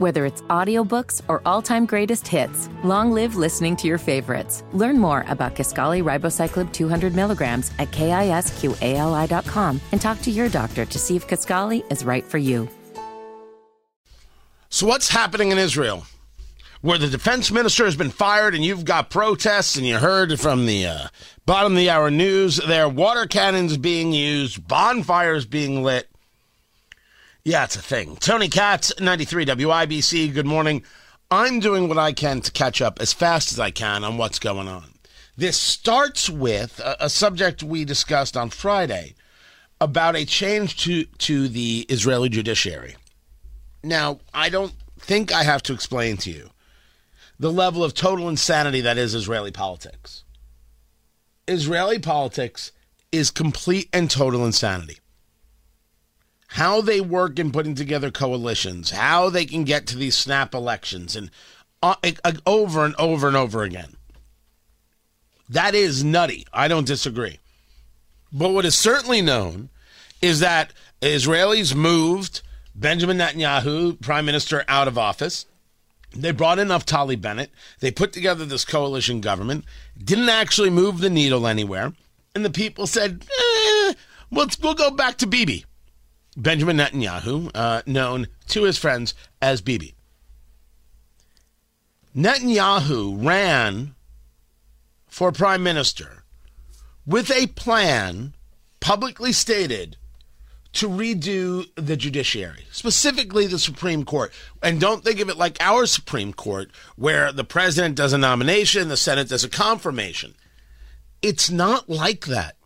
Whether it's audiobooks or all-time greatest hits, long live listening to your favorites. Learn more about Kisqali Ribociclib 200 milligrams at kisqali.com and talk to your doctor to see if Kisqali is right for you. So, what's happening in Israel? Where the defense minister has been fired, and you've got protests, and you heard from the uh, bottom of the hour news there water cannons being used, bonfires being lit. Yeah, it's a thing. Tony Katz, 93 WIBC, good morning. I'm doing what I can to catch up as fast as I can on what's going on. This starts with a, a subject we discussed on Friday about a change to, to the Israeli judiciary. Now, I don't think I have to explain to you the level of total insanity that is Israeli politics. Israeli politics is complete and total insanity. How they work in putting together coalitions, how they can get to these snap elections, and uh, uh, over and over and over again. That is nutty. I don't disagree. But what is certainly known is that Israelis moved Benjamin Netanyahu, prime minister, out of office. They brought in Naftali Bennett. They put together this coalition government. Didn't actually move the needle anywhere. And the people said, eh, we'll, we'll go back to Bibi. Benjamin Netanyahu, uh, known to his friends as Bibi. Netanyahu ran for prime minister with a plan publicly stated to redo the judiciary, specifically the Supreme Court. And don't think of it like our Supreme Court, where the president does a nomination, the Senate does a confirmation. It's not like that.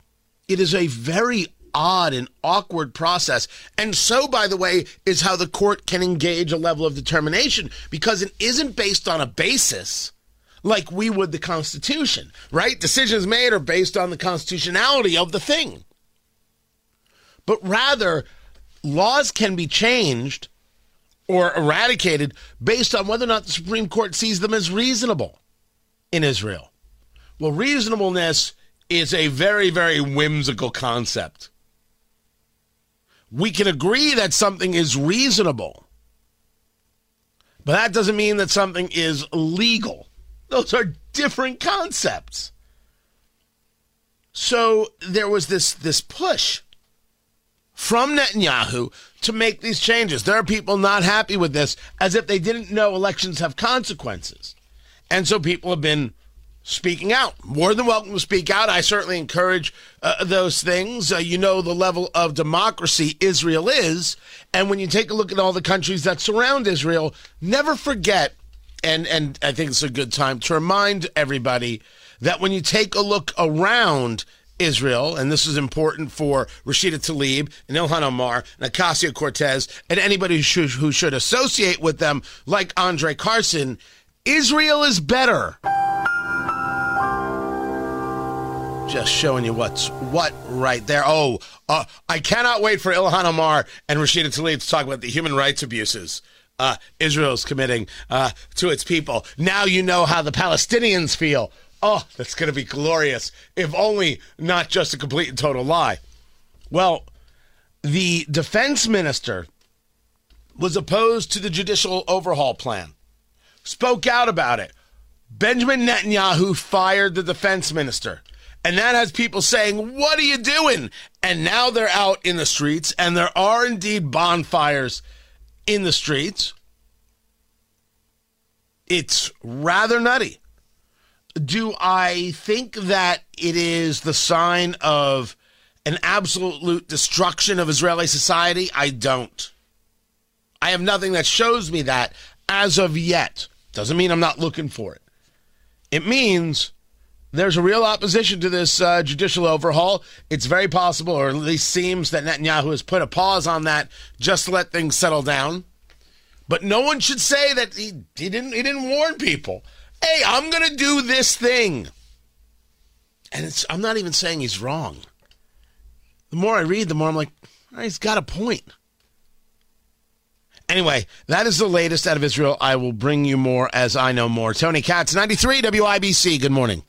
It is a very odd and awkward process. And so, by the way, is how the court can engage a level of determination because it isn't based on a basis like we would the Constitution, right? Decisions made are based on the constitutionality of the thing but rather laws can be changed or eradicated based on whether or not the Supreme Court sees them as reasonable in Israel. Well, reasonableness is a very, very whimsical concept. We can agree that something is reasonable, but that doesn't mean that something is legal. Those are different concepts. So there was this this push from Netanyahu to make these changes. There are people not happy with this as if they didn't know elections have consequences. And so people have been speaking out. More than welcome to speak out. I certainly encourage uh, those things. Uh, you know the level of democracy Israel is. And when you take a look at all the countries that surround Israel, never forget, and, and I think it's a good time to remind everybody that when you take a look around Israel, and this is important for Rashida Tlaib and Ilhan Omar and Ocasio Cortez and anybody who should, who should associate with them, like Andre Carson. Israel is better. Just showing you what's what right there. Oh, uh, I cannot wait for Ilhan Omar and Rashida Tlaib to talk about the human rights abuses uh, Israel's committing uh, to its people. Now you know how the Palestinians feel Oh, that's going to be glorious. If only not just a complete and total lie. Well, the defense minister was opposed to the judicial overhaul plan, spoke out about it. Benjamin Netanyahu fired the defense minister. And that has people saying, What are you doing? And now they're out in the streets, and there are indeed bonfires in the streets. It's rather nutty do I think that it is the sign of an absolute destruction of Israeli society? I don't. I have nothing that shows me that as of yet. Doesn't mean I'm not looking for it. It means there's a real opposition to this uh, judicial overhaul. It's very possible, or at least seems, that Netanyahu has put a pause on that just to let things settle down. But no one should say that he, he didn't he didn't warn people hey, I'm going to do this thing. And I'm not even saying he's wrong. The more I read, the more I'm like, he's got a point. Anyway, that is the latest out of Israel. I will bring you more as I know more. Tony Katz, 93 WIBC. Good morning.